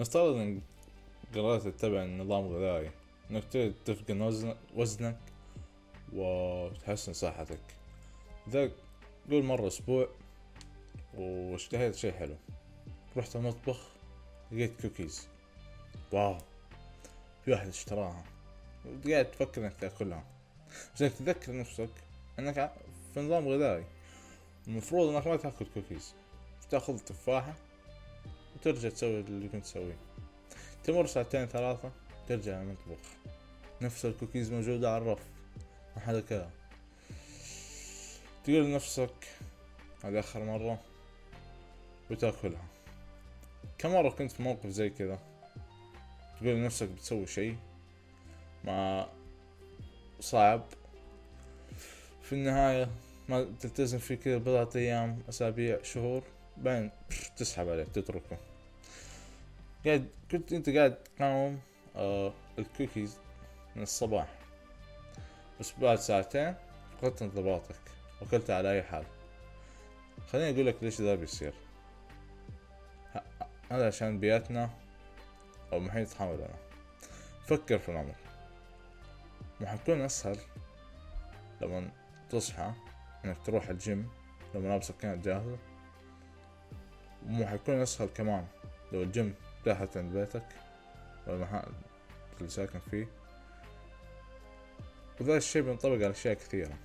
نفترض انك قررت تتبع نظام غذائي إنك تفقد وزن وزنك وتحسن صحتك. ذا قول مرة أسبوع واشتهيت شي حلو. رحت المطبخ لقيت cookies. Wow! في واحد اشتراها. قاعد تفكر إنك تأكلها. بس إنك تذكر نفسك إنك في نظام غذائي. المفروض إنك ما تأكل كوكيز. تأخذ تفاحة وترجع تسوي اللي كنت تسويه. تمر ساعتين ثلاثة ترجع المطبخ نفس الكوكيز موجودة على الرف. ما حدا كذا تقول لنفسك هذه آخر مرة وتأكلها. كم مرة كنت في موقف زي كذا؟ تقول لنفسك بتسوي شيء ما صعب. في النهاية ما تلتزم فيه كذا بضعة أيام أسابيع شهور. بعدين تسحب عليه تتركه. قاعد كنت أنت قاعد تقاوم آه الكوكيز من الصباح. بس بعد ساعتين فقدت انضباطك وكلتها على أي حال. خليني أقول لك ليش ذا بيصير. هذا عشان بيئتنا أو محيط حولنا فكر في الأمر. مو حيكون أسهل لما تصحى إنك تروح الجيم لو ملابسك كانت جاهزة مو حيكون أسهل كمان. لو الجيم تحت عند بيتك المحل اللي ساكن فيه وذا الشي بينطبق على أشياء كثيرة.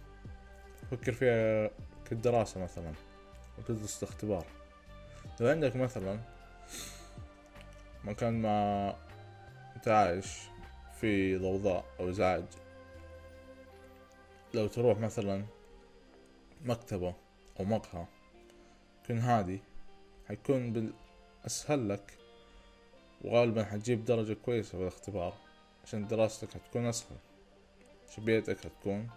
فكر فيها كالدراسة مثلا وتدرس اختبار لو عندك مثلا مكان ما انت عايش في ضوضاء أو إزعاج لو تروح مثلا مكتبة أو مقهى يكون هادي. حيكون بالأسهل لك وغالبا حتجيب درجة كويسة في الاختبار عشان دراستك هتكون أسهل عشان بيئتك هتكون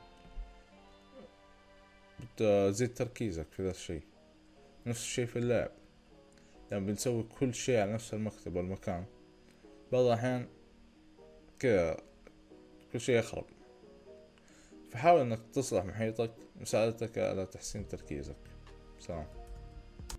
بتزيد تركيزك في ذا الشي نفس الشي في اللعب يعني بنسوي كل شي على نفس المكتب والمكان. بعض الأحيان كذا كل شي يخرب. فحاول إنك تصلح محيطك مساعدتك على تحسين تركيزك. سلام.